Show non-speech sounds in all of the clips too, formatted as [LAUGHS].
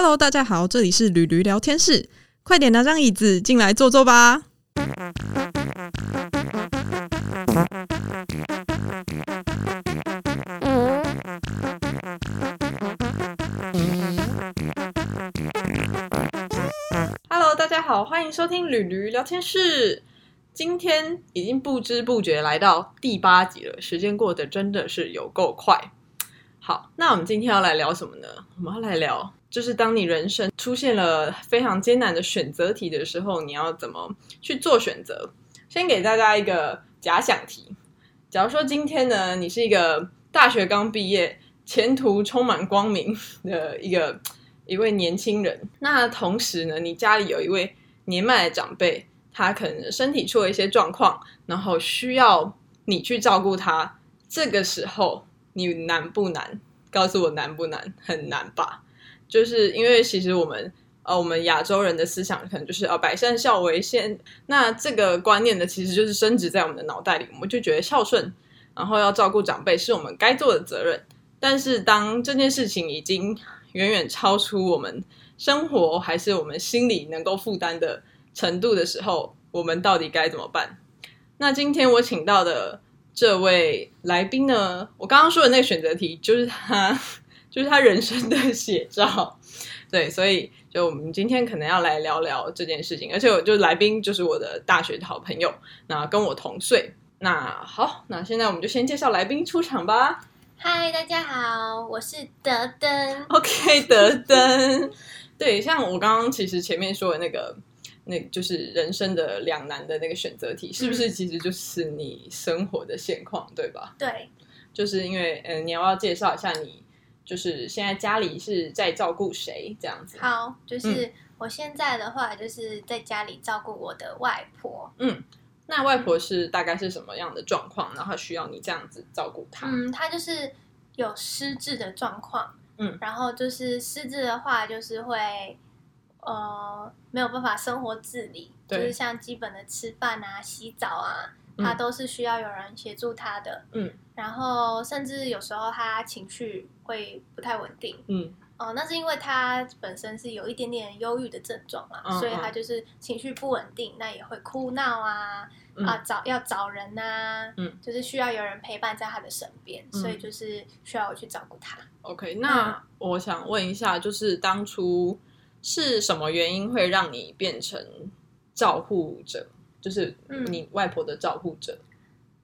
Hello，大家好，这里是驴驴聊天室，快点拿张椅子进来坐坐吧。Hello，大家好，欢迎收听驴驴聊天室。今天已经不知不觉来到第八集了，时间过得真的是有够快。好，那我们今天要来聊什么呢？我们要来聊，就是当你人生出现了非常艰难的选择题的时候，你要怎么去做选择？先给大家一个假想题：假如说今天呢，你是一个大学刚毕业、前途充满光明的一个一位年轻人，那同时呢，你家里有一位年迈的长辈，他可能身体出了一些状况，然后需要你去照顾他，这个时候。你难不难？告诉我难不难？很难吧？就是因为其实我们呃，我们亚洲人的思想可能就是呃，百善孝为先。那这个观念呢，其实就是升值在我们的脑袋里，我们就觉得孝顺，然后要照顾长辈是我们该做的责任。但是当这件事情已经远远超出我们生活还是我们心里能够负担的程度的时候，我们到底该怎么办？那今天我请到的。这位来宾呢？我刚刚说的那个选择题，就是他，就是他人生的写照。[LAUGHS] 对，所以就我们今天可能要来聊聊这件事情。而且，我就来宾就是我的大学的好朋友，那跟我同岁。那好，那现在我们就先介绍来宾出场吧。嗨，大家好，我是德登。OK，德登。[LAUGHS] 对，像我刚刚其实前面说的那个。那就是人生的两难的那个选择题，是不是？其实就是你生活的现况，对吧？对，就是因为，嗯，你要不要介绍一下你，就是现在家里是在照顾谁这样子？好，就是我现在的话，就是在家里照顾我的外婆。嗯，那外婆是大概是什么样的状况？然后需要你这样子照顾她？嗯，她就是有失智的状况。嗯，然后就是失智的话，就是会。呃，没有办法生活自理，就是像基本的吃饭啊、洗澡啊，他都是需要有人协助他的。嗯，然后甚至有时候他情绪会不太稳定。嗯，哦，那是因为他本身是有一点点忧郁的症状嘛，所以他就是情绪不稳定，那也会哭闹啊啊，找要找人呐，嗯，就是需要有人陪伴在他的身边，所以就是需要我去照顾他。OK，那我想问一下，就是当初。是什么原因会让你变成照护者？就是你外婆的照护者。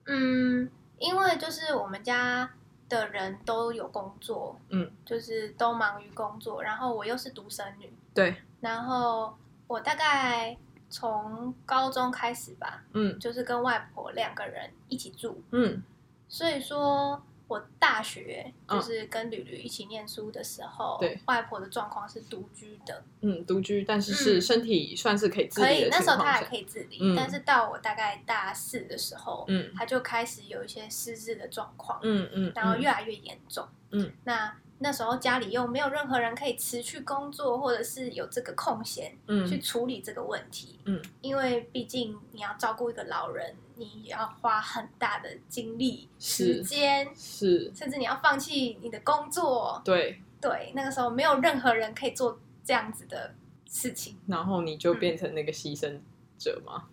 嗯，因为就是我们家的人都有工作，嗯，就是都忙于工作，然后我又是独生女，对，然后我大概从高中开始吧，嗯，就是跟外婆两个人一起住，嗯，所以说。我大学就是跟吕吕一起念书的时候，对。外婆的状况是独居的，嗯，独居，但是是身体算是可以自理可以那时候她还可以自理，但是到我大概大四的时候，嗯，她就开始有一些失智的状况，嗯嗯，然后越来越严重，嗯，那。那时候家里又没有任何人可以持续工作，或者是有这个空闲，嗯，去处理这个问题，嗯，因为毕竟你要照顾一个老人，你要花很大的精力、时间，是，甚至你要放弃你的工作，对，对，那个时候没有任何人可以做这样子的事情，然后你就变成那个牺牲者吗？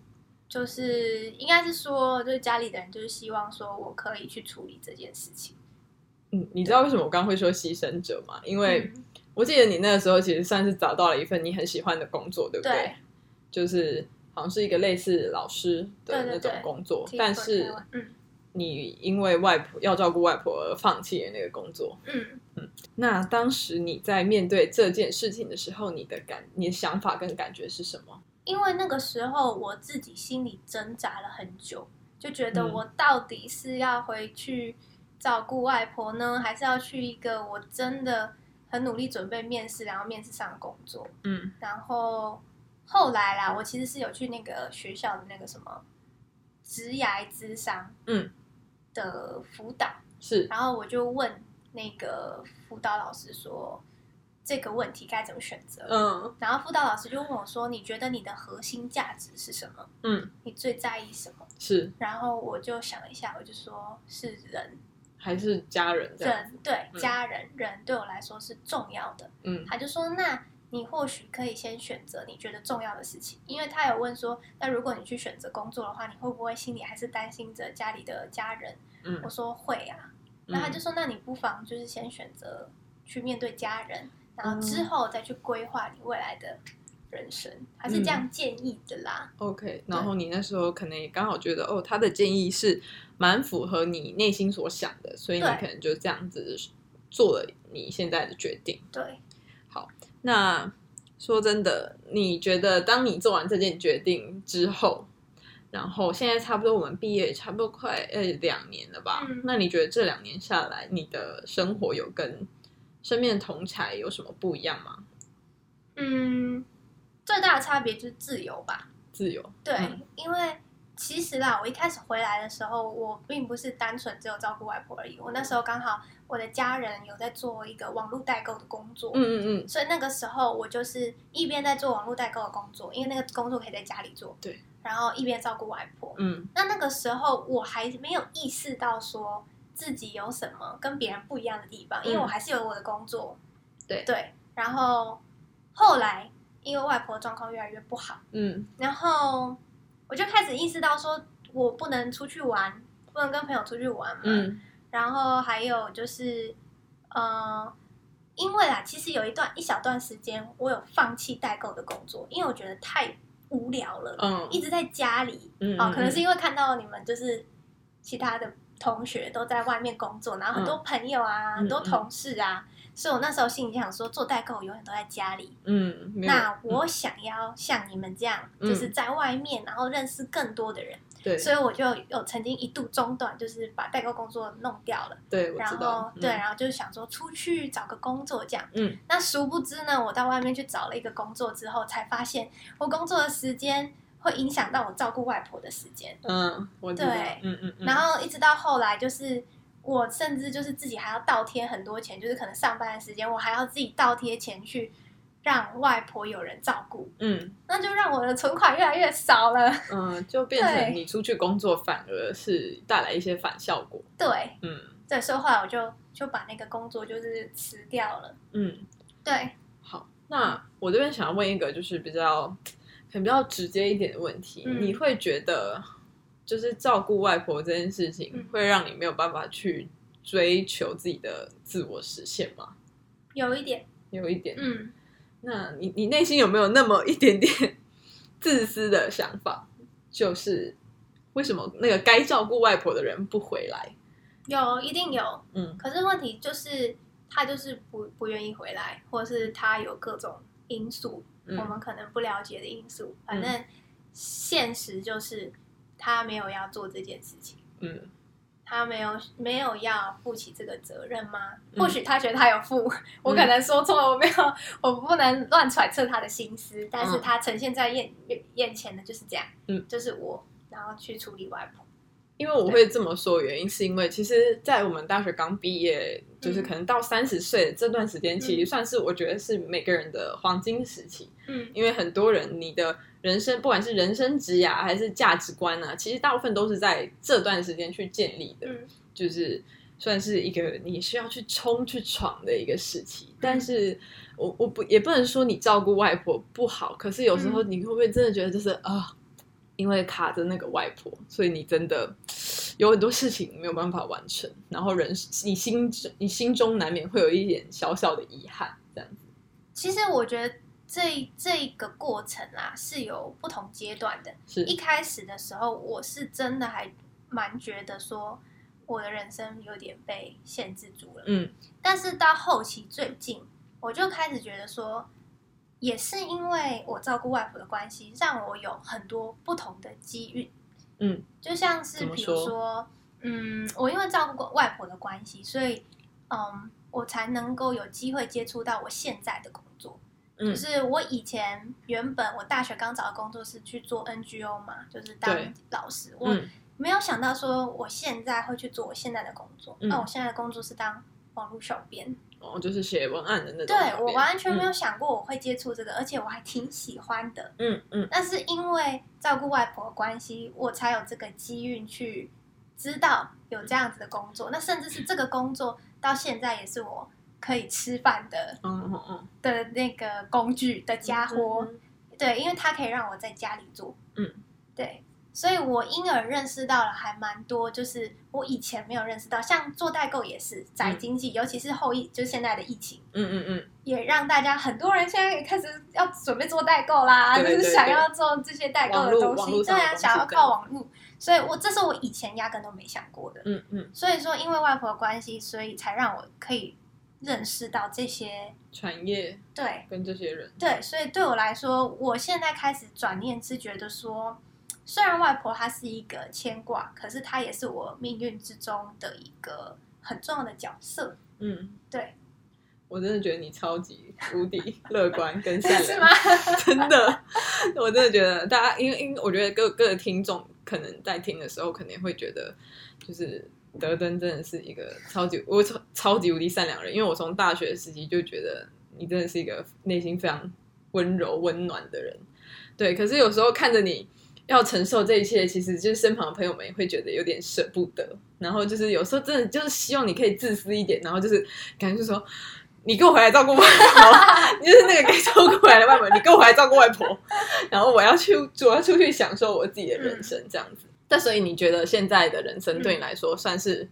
就是应该是说，就是家里的人就是希望说我可以去处理这件事情。嗯，你知道为什么我刚会说牺牲者吗？因为我记得你那个时候其实算是找到了一份你很喜欢的工作，对不对？就是好像是一个类似老师的那种工作，但是你因为外婆要照顾外婆而放弃了那个工作。嗯嗯，那当时你在面对这件事情的时候，你的感、你的想法跟感觉是什么？因为那个时候我自己心里挣扎了很久，就觉得我到底是要回去。照顾外婆呢，还是要去一个我真的很努力准备面试，然后面试上的工作。嗯，然后后来啦，我其实是有去那个学校的那个什么职涯咨商，嗯，的辅导是，然后我就问那个辅导老师说这个问题该怎么选择？嗯，然后辅导老师就问我说：“你觉得你的核心价值是什么？嗯，你最在意什么？”是，然后我就想了一下，我就说是人。还是家人，人对家人人对我来说是重要的。嗯，他就说：“那你或许可以先选择你觉得重要的事情，因为他有问说，那如果你去选择工作的话，你会不会心里还是担心着家里的家人？嗯，我说会啊。那他就说，那你不妨就是先选择去面对家人，然后之后再去规划你未来的人生，他是这样建议的啦。OK，然后你那时候可能也刚好觉得，哦，他的建议是蛮符合你内心所想的，所以你可能就这样子做了你现在的决定。对，好。那说真的，你觉得当你做完这件决定之后，然后现在差不多我们毕业差不多快呃两年了吧？那你觉得这两年下来，你的生活有跟身边的同才有什么不一样吗？嗯，最大的差别就是自由吧。自由。对，因为。其实啦，我一开始回来的时候，我并不是单纯只有照顾外婆而已。我那时候刚好我的家人有在做一个网络代购的工作，嗯嗯嗯，所以那个时候我就是一边在做网络代购的工作，因为那个工作可以在家里做，对，然后一边照顾外婆。嗯，那那个时候我还没有意识到说自己有什么跟别人不一样的地方，因为我还是有我的工作，对对。然后后来因为外婆状况越来越不好，嗯，然后。我就开始意识到，说我不能出去玩，不能跟朋友出去玩嘛。嗯。然后还有就是，呃，因为啊，其实有一段一小段时间，我有放弃代购的工作，因为我觉得太无聊了。嗯。一直在家里，嗯，哦，可能是因为看到你们就是其他的同学都在外面工作，然后很多朋友啊，很多同事啊。所以我那时候心里想说，做代购永远都在家里。嗯，那我想要像你们这样，就是在外面，然后认识更多的人。对，所以我就有曾经一度中断，就是把代购工作弄掉了。对，然后对，然后就是想说出去找个工作这样。嗯，那殊不知呢，我到外面去找了一个工作之后，才发现我工作的时间会影响到我照顾外婆的时间。嗯，我对，嗯嗯，然后一直到后来就是。我甚至就是自己还要倒贴很多钱，就是可能上班的时间，我还要自己倒贴钱去让外婆有人照顾。嗯，那就让我的存款越来越少了。嗯，就变成你出去工作反而是带来一些反效果。对，嗯，对，所以后来我就就把那个工作就是辞掉了。嗯，对。好，那我这边想要问一个就是比较可能比较直接一点的问题，你会觉得？就是照顾外婆这件事情，会让你没有办法去追求自己的自我实现吗？有一点，有一点。嗯，那你你内心有没有那么一点点 [LAUGHS] 自私的想法？就是为什么那个该照顾外婆的人不回来？有，一定有。嗯，可是问题就是他就是不不愿意回来，或者是他有各种因素，我们可能不了解的因素。反正现实就是。他没有要做这件事情，嗯，他没有没有要负起这个责任吗？或许他觉得他有负，我可能说错了，我没有，我不能乱揣测他的心思，但是他呈现在眼眼前的就是这样，嗯，就是我，然后去处理外婆。因为我会这么说，原因是因为其实，在我们大学刚毕业，就是可能到三十岁这段时间，其实算是我觉得是每个人的黄金时期。嗯，因为很多人你的人生，不管是人生职涯还是价值观啊，其实大部分都是在这段时间去建立的。嗯，就是算是一个你需要去冲去闯的一个时期。但是我我不也不能说你照顾外婆不好，可是有时候你会不会真的觉得就是啊？因为卡着那个外婆，所以你真的有很多事情没有办法完成，然后人你心你心中难免会有一点小小的遗憾，这样子。其实我觉得这这个过程啊是有不同阶段的。是一开始的时候，我是真的还蛮觉得说我的人生有点被限制住了。嗯，但是到后期最近，我就开始觉得说。也是因为我照顾外婆的关系，让我有很多不同的机遇。嗯，就像是比如说，嗯，我因为照顾过外婆的关系，所以嗯，我才能够有机会接触到我现在的工作。就是我以前原本我大学刚找的工作是去做 NGO 嘛，就是当老师。我没有想到说我现在会去做我现在的工作。那我现在的工作是当网络小编。哦，就是写文案的那种。对我完全没有想过我会接触这个，而且我还挺喜欢的。嗯嗯。但是因为照顾外婆的关系，我才有这个机运去知道有这样子的工作。那甚至是这个工作到现在也是我可以吃饭的，嗯嗯嗯。的那个工具的家伙，对，因为它可以让我在家里做，嗯，对。所以我因而认识到了还蛮多，就是我以前没有认识到，像做代购也是宅经济，尤其是后疫，就是现在的疫情，嗯嗯嗯，也让大家很多人现在也开始要准备做代购啦，就是想要做这些代购的东西，对啊，想要靠网络，所以我这是我以前压根都没想过的，嗯嗯，所以说因为外婆的关系，所以才让我可以认识到这些产业，对，跟这些人，对，所以对我来说，我现在开始转念是觉得说。虽然外婆她是一个牵挂，可是她也是我命运之中的一个很重要的角色。嗯，对，我真的觉得你超级无敌 [LAUGHS] 乐观跟善良，[LAUGHS] 真的，我真的觉得大家，因为因为我觉得各各个听众可能在听的时候，肯定会觉得，就是德登真的是一个超级我超超级无敌善良人，因为我从大学时期就觉得你真的是一个内心非常温柔温暖的人。对，可是有时候看着你。要承受这一切，其实就是身旁的朋友们也会觉得有点舍不得。然后就是有时候真的就是希望你可以自私一点，然后就是感觉说，你跟我回来照顾外婆，[LAUGHS] 你就是那个该照顾回来的外婆，你跟我回来照顾外婆。然后我要去，主要出去享受我自己的人生这样子。但所以你觉得现在的人生对你来说算是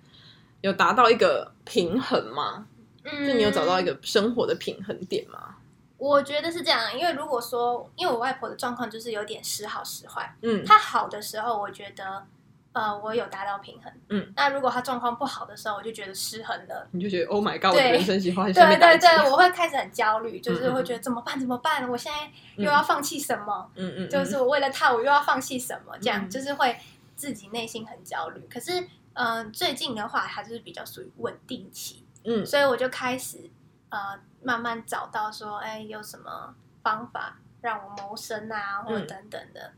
有达到一个平衡吗？嗯，就你有找到一个生活的平衡点吗？我觉得是这样，因为如果说，因为我外婆的状况就是有点时好时坏，嗯，她好的时候，我觉得，呃，我有达到平衡，嗯，那如果她状况不好的时候，我就觉得失衡了，你就觉得 Oh my God，我的人生计划对对对，我会开始很焦虑，就是会觉得怎么办怎么办？我现在又要放弃什么？嗯嗯，就是我为了她，我又要放弃什么？这样就是会自己内心很焦虑。可是，嗯，最近的话，它就是比较属于稳定期，嗯，所以我就开始。呃，慢慢找到说，哎，有什么方法让我谋生啊，或者等等的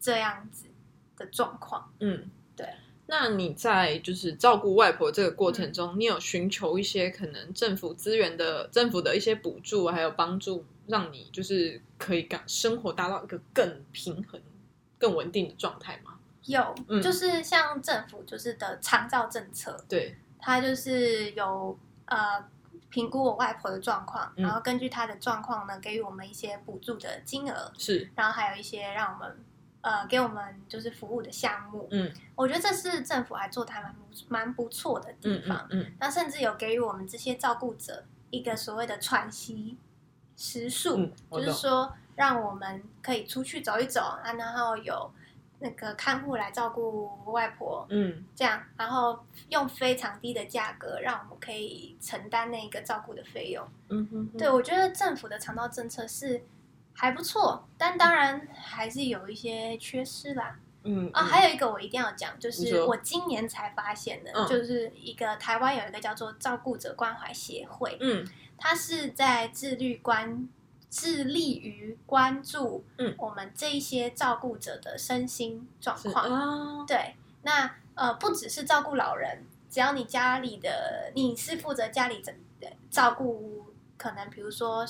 这样子的状况。嗯，对。那你在就是照顾外婆这个过程中，你有寻求一些可能政府资源的、政府的一些补助，还有帮助，让你就是可以感生活达到一个更平衡、更稳定的状态吗？有，就是像政府就是的长照政策，对，他就是有呃。评估我外婆的状况，然后根据她的状况呢，给予我们一些补助的金额，是，然后还有一些让我们呃给我们就是服务的项目，嗯，我觉得这是政府还做的还蛮蛮不错的地方，嗯，那甚至有给予我们这些照顾者一个所谓的喘息时数，就是说让我们可以出去走一走啊，然后有。那个看护来照顾外婆，嗯，这样，然后用非常低的价格，让我们可以承担那个照顾的费用，嗯哼，对我觉得政府的肠道政策是还不错，但当然还是有一些缺失啦，嗯。啊，还有一个我一定要讲，就是我今年才发现的，就是一个台湾有一个叫做照顾者关怀协会，嗯，它是在自律关。致力于关注我们这一些照顾者的身心状况。对，那呃，不只是照顾老人，只要你家里的你是负责家里整照顾，可能比如说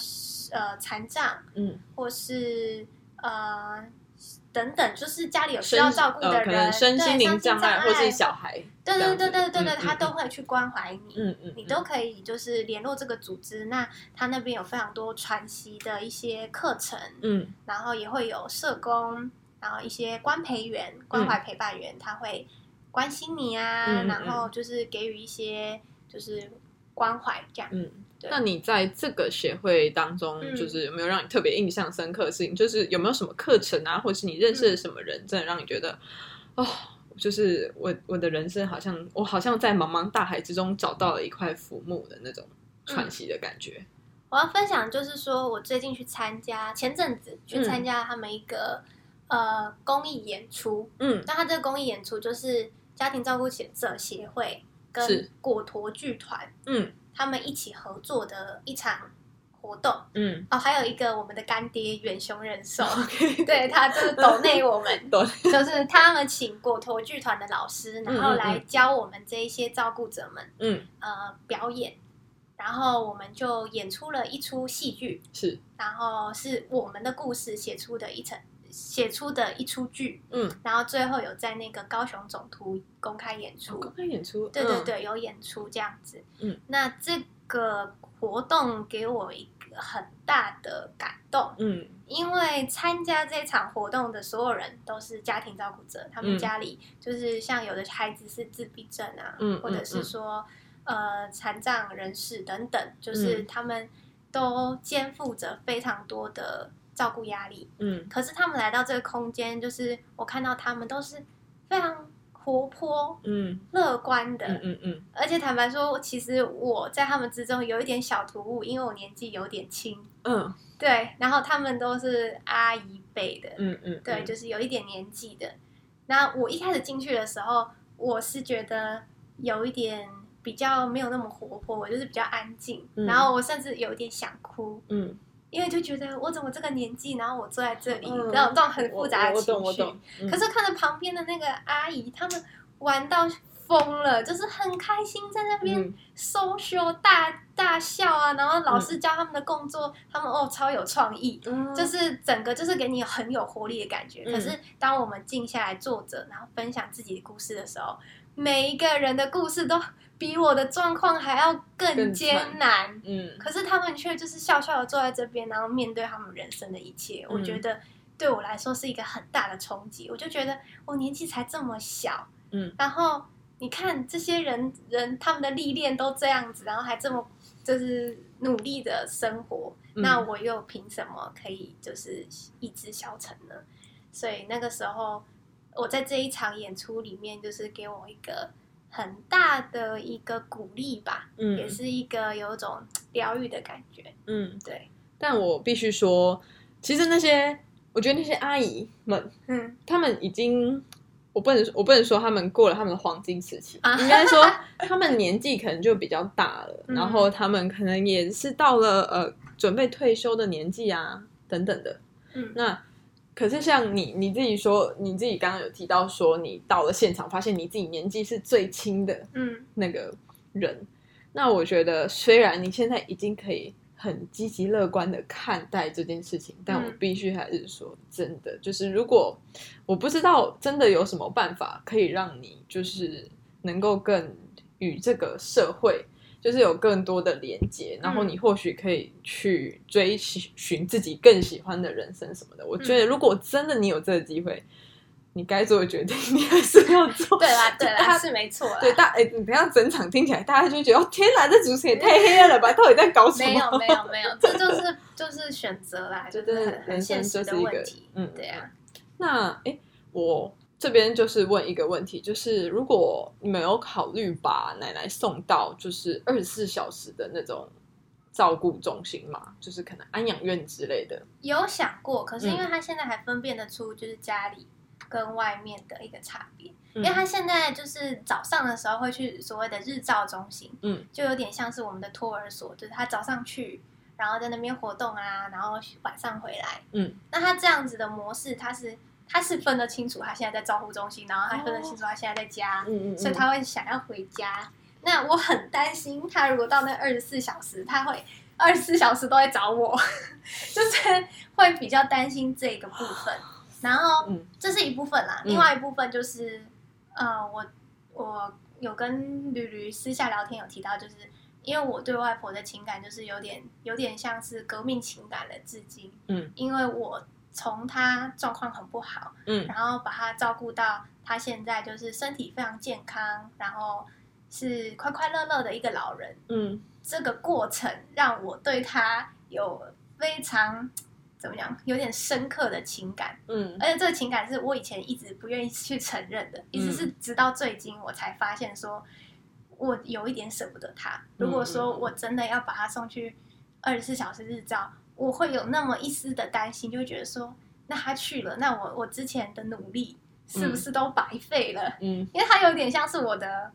呃残障，嗯，或是呃。等等，就是家里有需要照顾的人，身心灵障碍或是小孩，对对对对对对，他都会去关怀你，嗯嗯，你都可以就是联络这个组织，那他那边有非常多传习的一些课程，嗯，然后也会有社工，然后一些关陪员、关怀陪伴员，他会关心你啊，然后就是给予一些就是关怀这样，嗯。那你在这个协会当中，就是有没有让你特别印象深刻的事情？就是有没有什么课程啊，或者是你认识的什么人，真的让你觉得，哦，就是我我的人生好像我好像在茫茫大海之中找到了一块浮木的那种喘息的感觉。我要分享就是说我最近去参加，前阵子去参加他们一个呃公益演出，嗯，那他这个公益演出就是家庭照顾者协会跟果陀剧团，嗯。他们一起合作的一场活动，嗯，哦，还有一个我们的干爹远雄人寿，[LAUGHS] 对他就是抖内我们，[LAUGHS] 就是他们请果陀剧团的老师，然后来教我们这一些照顾者们，嗯，呃，表演，然后我们就演出了一出戏剧，是，然后是我们的故事写出的一层。写出的一出剧，嗯，然后最后有在那个高雄总图公开演出，公开演出，对对对，有演出这样子，嗯，那这个活动给我一个很大的感动，嗯，因为参加这场活动的所有人都是家庭照顾者，他们家里就是像有的孩子是自闭症啊，嗯，或者是说呃残障人士等等，就是他们都肩负着非常多的照顾压力，嗯，可是他们来到这个空间，就是我看到他们都是非常。活泼，嗯，乐观的，嗯嗯嗯，而且坦白说，其实我在他们之中有一点小突兀，因为我年纪有点轻，嗯，对，然后他们都是阿姨辈的，嗯嗯，对，就是有一点年纪的。那我一开始进去的时候，我是觉得有一点比较没有那么活泼，我就是比较安静，然后我甚至有一点想哭，嗯。因为就觉得我怎么这个年纪，然后我坐在这里，然后这种很复杂的情绪。可是看着旁边的那个阿姨，他们玩到疯了，就是很开心，在那边 social 大大笑啊。然后老师教他们的工作，他们哦超有创意，就是整个就是给你很有活力的感觉。可是当我们静下来坐着，然后分享自己的故事的时候，每一个人的故事都。比我的状况还要更艰难，嗯，可是他们却就是笑笑的坐在这边，然后面对他们人生的一切。我觉得对我来说是一个很大的冲击。我就觉得我年纪才这么小，嗯，然后你看这些人人他们的历练都这样子，然后还这么就是努力的生活，那我又凭什么可以就是意志消沉呢？所以那个时候我在这一场演出里面，就是给我一个。很大的一个鼓励吧，嗯，也是一个有种疗愈的感觉，嗯，对。但我必须说，其实那些，我觉得那些阿姨们，嗯，他们已经，我不能，我不能说他们过了他们的黄金时期，应该说 [LAUGHS] 他们年纪可能就比较大了，然后他们可能也是到了呃准备退休的年纪啊，等等的，嗯，那。可是像你你自己说，你自己刚刚有提到说，你到了现场发现你自己年纪是最轻的，嗯，那个人。那我觉得，虽然你现在已经可以很积极乐观的看待这件事情，但我必须还是说，真的，就是如果我不知道真的有什么办法可以让你就是能够更与这个社会。就是有更多的连接，然后你或许可以去追寻自己更喜欢的人生什么的。我觉得，如果真的你有这个机会，你该做的决定，你还是要做。[LAUGHS] 对啦，对啦，是没错。对大哎，你不要整场听起来，大家就觉得天哪，这主持人也太黑暗了吧？[LAUGHS] 到底在搞什么？没有，没有，没有，这就是 [LAUGHS] 就是选择啦，就是很现实的问题。嗯，对啊。那哎，我。这边就是问一个问题，就是如果你们有考虑把奶奶送到就是二十四小时的那种照顾中心嘛，就是可能安养院之类的，有想过，可是因为他现在还分辨得出就是家里跟外面的一个差别，因为他现在就是早上的时候会去所谓的日照中心，嗯，就有点像是我们的托儿所，就是他早上去，然后在那边活动啊，然后晚上回来，嗯，那他这样子的模式，他是。他是分得清楚，他现在在照护中心，然后他分得清楚他现在在家，所以他会想要回家。那我很担心，他如果到那二十四小时，他会二十四小时都在找我，[LAUGHS] 就是会比较担心这个部分。[SIGHS] 然后这是一部分啦，另外一部分就是，呃，我我有跟吕吕私下聊天，有提到，就是因为我对外婆的情感就是有点有点像是革命情感的，至今，嗯，因为我。从他状况很不好，嗯，然后把他照顾到他现在就是身体非常健康，然后是快快乐乐的一个老人，嗯，这个过程让我对他有非常怎么样，有点深刻的情感，嗯，而且这个情感是我以前一直不愿意去承认的，一直是直到最近我才发现说，我有一点舍不得他。如果说我真的要把他送去二十四小时日照。我会有那么一丝的担心，就会觉得说，那他去了，那我我之前的努力是不是都白费了？嗯，因为他有点像是我的，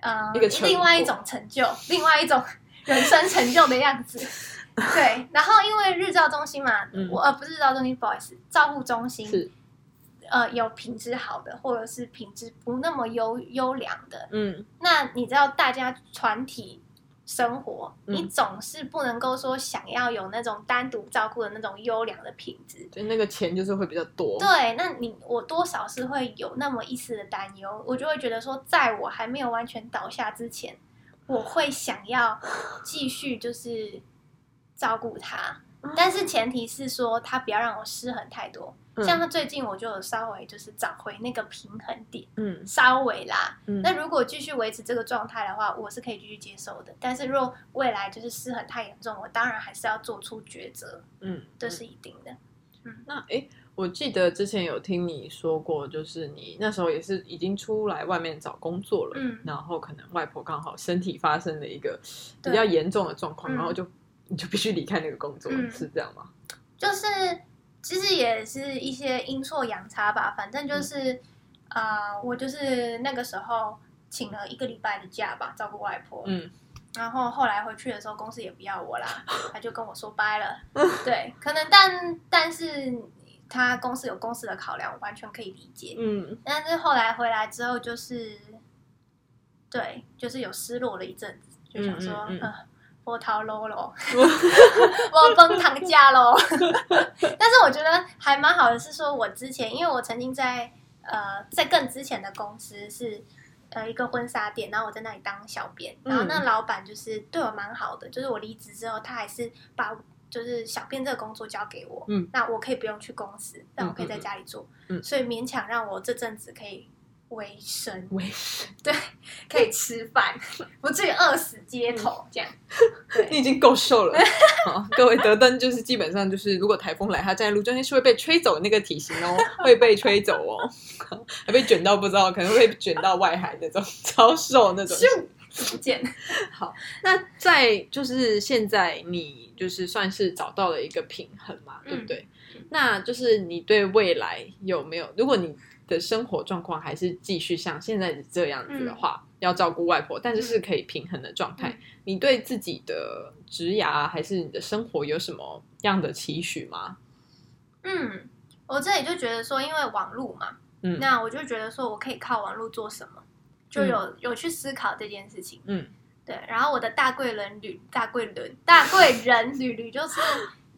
呃，另外一种成就，另外一种人生成就的样子。[LAUGHS] 对，然后因为日照中心嘛，我呃不是日照中心，不好意思，照护中心是，呃，有品质好的，或者是品质不那么优优良的。嗯，那你知道大家团体。生活，你总是不能够说想要有那种单独照顾的那种优良的品质，就那个钱就是会比较多。对，那你我多少是会有那么一丝的担忧，我就会觉得说，在我还没有完全倒下之前，我会想要继续就是照顾他，但是前提是说他不要让我失衡太多。像他最近我就有稍微就是找回那个平衡点，嗯，稍微啦。那如果继续维持这个状态的话，我是可以继续接受的。但是如果未来就是失衡太严重，我当然还是要做出抉择，嗯，这是一定的。嗯，那哎，我记得之前有听你说过，就是你那时候也是已经出来外面找工作了，嗯，然后可能外婆刚好身体发生了一个比较严重的状况，然后就你就必须离开那个工作，是这样吗？就是。其实也是一些阴错阳差吧，反正就是，啊，我就是那个时候请了一个礼拜的假吧，照顾外婆。嗯，然后后来回去的时候，公司也不要我啦，[LAUGHS] 他就跟我说拜了。[LAUGHS] 对，可能但但是他公司有公司的考量，我完全可以理解。嗯，但是后来回来之后，就是对，就是有失落了一阵子，就想说，嗯。波涛喽 [LAUGHS] 喽，我崩糖价喽。但是我觉得还蛮好的，是说我之前，因为我曾经在呃在更之前的公司是呃一个婚纱店，然后我在那里当小编，然后那老板就是对我蛮好的，就是我离职之后，他还是把就是小编这个工作交给我，嗯，那我可以不用去公司，但我可以在家里做，嗯，所以勉强让我这阵子可以。维生，维生，对，可以吃饭，[LAUGHS] 不至于饿死街头这样。[LAUGHS] 你已经够瘦了。[LAUGHS] 好，各位德登就是基本上就是，如果台风来，他站在路中间是会被吹走那个体型哦，会被吹走哦，还被卷到不知道，可能会卷到外海那种超瘦那种。就见好，那在就是现在你就是算是找到了一个平衡嘛，对不对？那就是你对未来有没有？如果你的生活状况还是继续像现在这样子的话，要照顾外婆，但是是可以平衡的状态。你对自己的职涯还是你的生活有什么样的期许吗？嗯，我这里就觉得说，因为网络嘛，嗯，那我就觉得说我可以靠网络做什么，就有有去思考这件事情。嗯，对。然后我的大贵人吕大贵人大贵人吕吕就是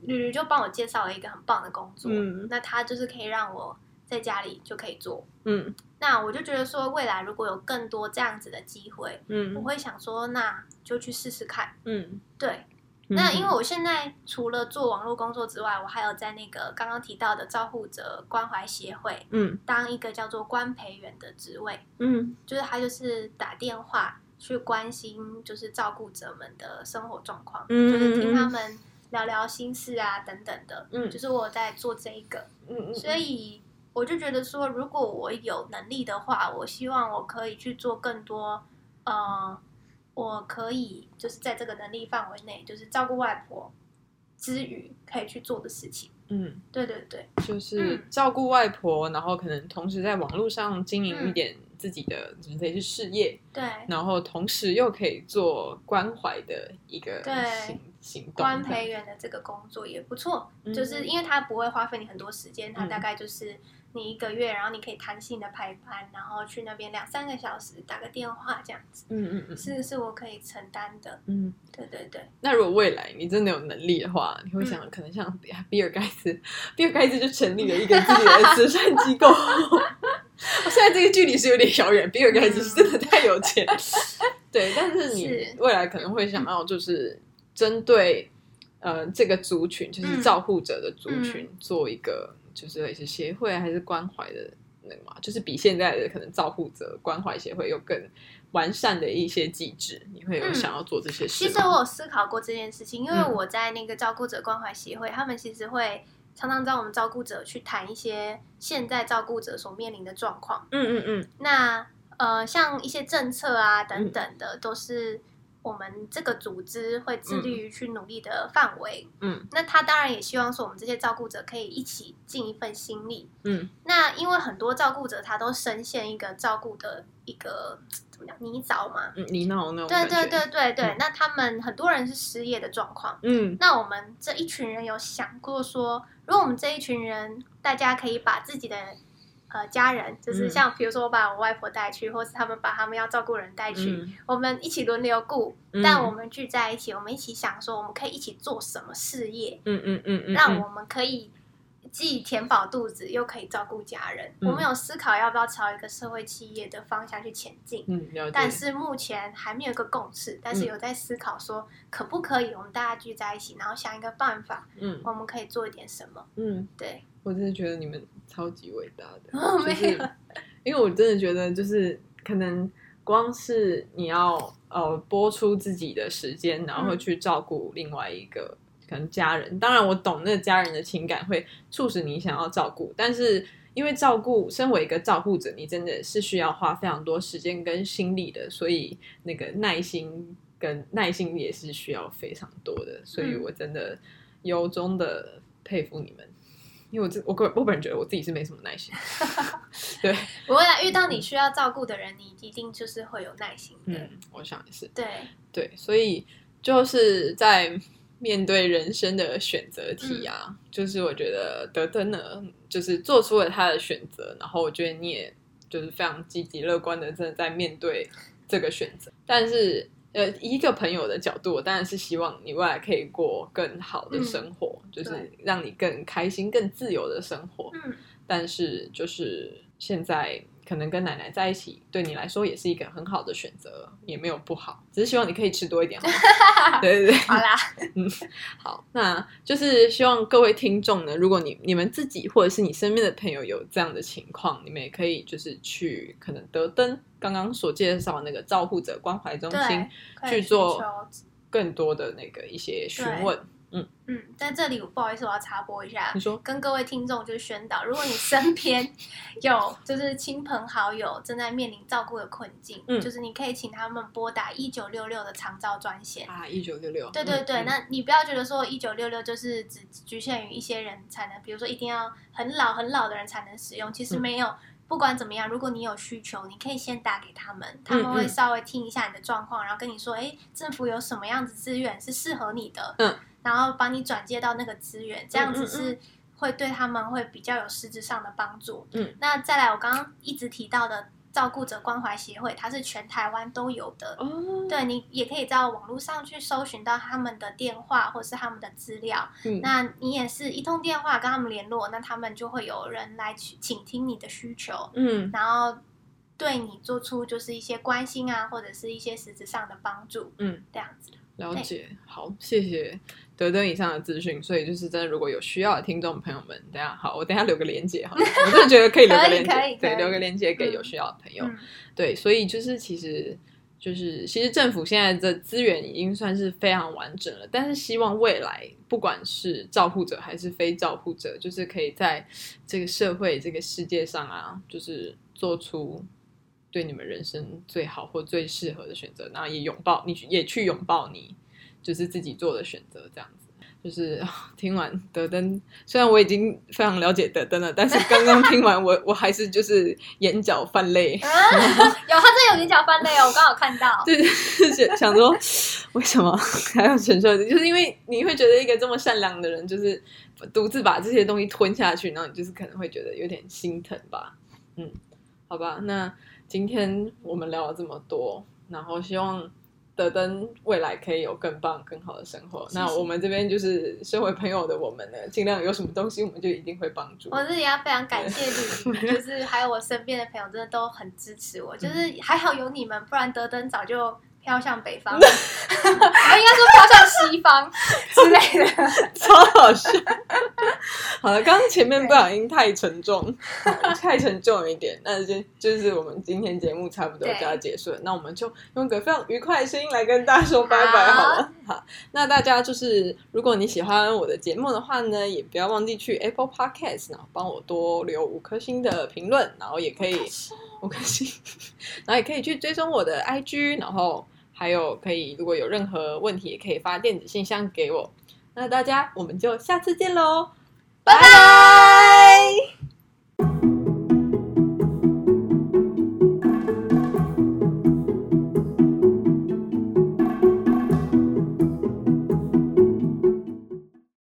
吕吕就帮我介绍了一个很棒的工作，嗯，那他就是可以让我。在家里就可以做，嗯，那我就觉得说，未来如果有更多这样子的机会，嗯，我会想说，那就去试试看，嗯，对，那因为我现在除了做网络工作之外，我还有在那个刚刚提到的照护者关怀协会，嗯，当一个叫做关培员的职位，嗯，就是他就是打电话去关心，就是照顾者们的生活状况，嗯，就是听他们聊聊心事啊等等的，嗯，就是我在做这一个，嗯嗯，所以。我就觉得说，如果我有能力的话，我希望我可以去做更多，呃，我可以就是在这个能力范围内，就是照顾外婆之余可以去做的事情。嗯，对对对，就是照顾外婆，然后可能同时在网络上经营一点自己的，可以是事业。对，然后同时又可以做关怀的一个行行动。关培员的这个工作也不错，就是因为他不会花费你很多时间，他大概就是。你一个月，然后你可以弹性的排班，然后去那边两三个小时打个电话这样子。嗯嗯嗯，是是我可以承担的。嗯，对对对。那如果未来你真的有能力的话，你会想可能像比尔盖茨，比尔盖茨就成立了一个自己的慈善机构。[LAUGHS] 现在这个距离是有点遥远，比尔盖茨是真的太有钱。[LAUGHS] 对，但是你未来可能会想要就是针对呃这个族群，就是照护者的族群做一个。就是一些协会还是关怀的那个嘛，就是比现在的可能照护者关怀协会有更完善的一些机制，你会有想要做这些事。其实我有思考过这件事情，因为我在那个照顾者关怀协会，他们其实会常常找我们照顾者去谈一些现在照顾者所面临的状况。嗯嗯嗯。那呃，像一些政策啊等等的，都是。我们这个组织会致力于去努力的范围，嗯，那他当然也希望说我们这些照顾者可以一起尽一份心力，嗯，那因为很多照顾者他都深陷一个照顾的一个怎么讲泥沼嘛，泥淖那种，对对对对对，那他们很多人是失业的状况，嗯，那我们这一群人有想过说，如果我们这一群人大家可以把自己的。呃，家人就是像，比如说我把我外婆带去，或是他们把他们要照顾人带去，我们一起轮流顾，但我们聚在一起，我们一起想说，我们可以一起做什么事业？嗯嗯嗯，让我们可以既填饱肚子又可以照顾家人。我们有思考要不要朝一个社会企业的方向去前进，嗯，但是目前还没有一个共识，但是有在思考说可不可以我们大家聚在一起，然后想一个办法，嗯，我们可以做一点什么，嗯，对。我真的觉得你们超级伟大的，就是 [LAUGHS] 因为我真的觉得就是可能光是你要呃播出自己的时间，然后去照顾另外一个。可能家人，当然我懂那家人的情感会促使你想要照顾，但是因为照顾，身为一个照顾者，你真的是需要花非常多时间跟心力的，所以那个耐心跟耐心也是需要非常多的，所以我真的由衷的佩服你们，因为我自我个我本人觉得我自己是没什么耐心，[LAUGHS] 对，不会啊，遇到你需要照顾的人，你一定就是会有耐心的，嗯，我想也是，对对，所以就是在。面对人生的选择题啊，就是我觉得德登呢，就是做出了他的选择，然后我觉得你也就是非常积极乐观的，真的在面对这个选择。但是，呃，一个朋友的角度，我当然是希望你未来可以过更好的生活，就是让你更开心、更自由的生活。嗯，但是就是现在。可能跟奶奶在一起，对你来说也是一个很好的选择，也没有不好，只是希望你可以吃多一点。[LAUGHS] 对对对，好啦，[LAUGHS] 嗯，好，那就是希望各位听众呢，如果你你们自己或者是你身边的朋友有这样的情况，你们也可以就是去可能德登刚刚所介绍那个照护者关怀中心去做更多的那个一些询问。嗯。嗯，在这里不好意思，我要插播一下，你说。跟各位听众就是宣导，如果你身边有就是亲朋好友正在面临照顾的困境，嗯，就是你可以请他们拨打一九六六的长照专线。啊，一九六六，对对对，那你不要觉得说一九六六就是只局限于一些人才能，比如说一定要很老很老的人才能使用，其实没有，不管怎么样，如果你有需求，你可以先打给他们，他们会稍微听一下你的状况，然后跟你说，哎，政府有什么样子资源是适合你的，嗯。然后帮你转接到那个资源，这样子是会对他们会比较有实质上的帮助。嗯，那再来，我刚刚一直提到的照顾者关怀协会，它是全台湾都有的。哦，对你也可以在网络上去搜寻到他们的电话或是他们的资料。嗯，那你也是一通电话跟他们联络，那他们就会有人来去倾听你的需求。嗯，然后对你做出就是一些关心啊，或者是一些实质上的帮助。嗯，这样子。了解，好，谢谢德登以上的资讯。所以就是真的，如果有需要的听众朋友们，等下好，我等下留个链接哈，我真的觉得可以留个链接，对，留个链接给有需要的朋友。对，所以就是其实就是其实政府现在的资源已经算是非常完整了，但是希望未来不管是照护者还是非照护者，就是可以在这个社会这个世界上啊，就是做出。对你们人生最好或最适合的选择，然后也拥抱你，也去拥抱你，就是自己做的选择，这样子。就是 [LAUGHS] 听完德登，虽然我已经非常了解德登了，但是刚刚听完，我我还是就是眼角泛泪。有他真有眼角泛泪哦，我刚好看到。[LAUGHS] 对对，想说为什么还要承受？就是因为你会觉得一个这么善良的人，就是独自把这些东西吞下去，然后你就是可能会觉得有点心疼吧。嗯，好吧，那。今天我们聊了这么多，然后希望德登未来可以有更棒、更好的生活。那我们这边就是身为朋友的我们呢，尽量有什么东西，我们就一定会帮助。我自己要非常感谢你们，就是还有我身边的朋友，真的都很支持我。就是还好有你们，不然德登早就。飘向北方，我 [LAUGHS] 应该说飘向西方 [LAUGHS] 之类的，超好笑。[LAUGHS] 好了，刚刚前面不小心太沉重，太沉重一点，那就就是我们今天节目差不多就要结束了。那我们就用个非常愉快的声音来跟大家说拜拜好了。好，那大家就是如果你喜欢我的节目的话呢，也不要忘记去 Apple Podcast，然后帮我多留五颗星的评论，然后也可以五颗星，然后也可以去追踪我的 IG，然后。还有可以，如果有任何问题，也可以发电子信箱给我。那大家，我们就下次见喽，拜拜。